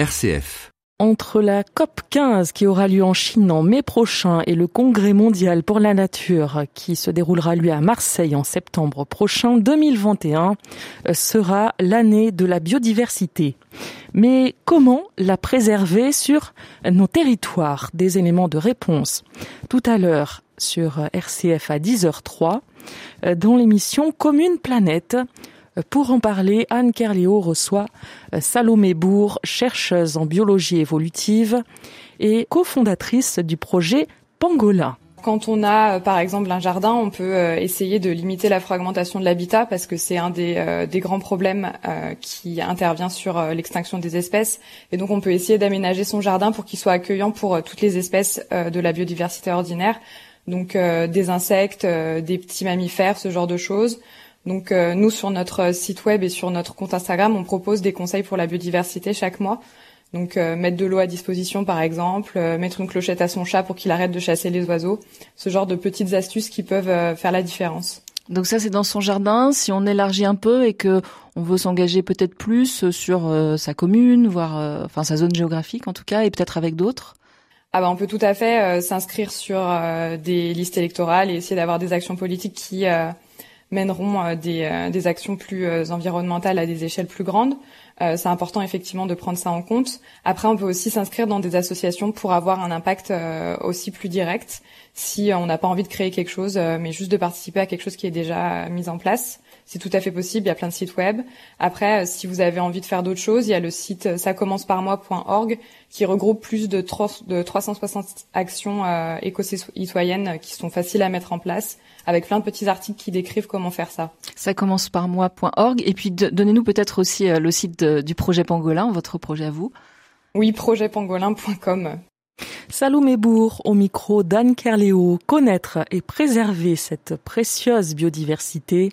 RCF. Entre la COP 15 qui aura lieu en Chine en mai prochain et le Congrès mondial pour la nature qui se déroulera lui à Marseille en septembre prochain, 2021 euh, sera l'année de la biodiversité. Mais comment la préserver sur nos territoires? Des éléments de réponse. Tout à l'heure sur RCF à 10h03 euh, dans l'émission Commune Planète pour en parler, Anne Kerléo reçoit euh, Salomé Bourg, chercheuse en biologie évolutive et cofondatrice du projet Pangola. Quand on a euh, par exemple un jardin, on peut euh, essayer de limiter la fragmentation de l'habitat parce que c'est un des, des, grands problèmes qui intervient sur l'extinction des espèces. Et donc on peut essayer d'aménager son jardin pour qu'il soit accueillant pour toutes les espèces de la biodiversité ordinaire. Donc des insectes, des petits mammifères, ce genre de choses. Donc euh, nous sur notre site web et sur notre compte Instagram, on propose des conseils pour la biodiversité chaque mois. Donc euh, mettre de l'eau à disposition par exemple, euh, mettre une clochette à son chat pour qu'il arrête de chasser les oiseaux, ce genre de petites astuces qui peuvent faire la différence. Donc ça c'est dans son jardin, si on élargit un peu et que on veut s'engager peut-être plus sur sa commune, voire enfin sa zone géographique en tout cas et peut-être avec d'autres. Ah bah on peut tout à fait s'inscrire sur des listes électorales et essayer d'avoir des actions politiques qui mèneront euh, des, euh, des, actions plus euh, environnementales à des échelles plus grandes. C'est important effectivement de prendre ça en compte. Après, on peut aussi s'inscrire dans des associations pour avoir un impact aussi plus direct si on n'a pas envie de créer quelque chose, mais juste de participer à quelque chose qui est déjà mis en place. C'est tout à fait possible, il y a plein de sites web. Après, si vous avez envie de faire d'autres choses, il y a le site ça commence par moi.org qui regroupe plus de, 360 actions éco-citoyennes qui sont faciles à mettre en place avec plein de petits articles qui décrivent comment faire ça. Ça commence par moi.org et puis donnez-nous peut-être aussi euh, le site du projet Pangolin, votre projet à vous. Oui, projetpangolin.com. Salomé Bourg au micro d'Anne Kerléo. Connaître et préserver cette précieuse biodiversité.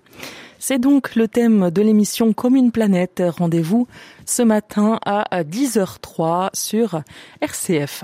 C'est donc le thème de l'émission Commune Planète. Rendez-vous ce matin à 10h03 sur RCF.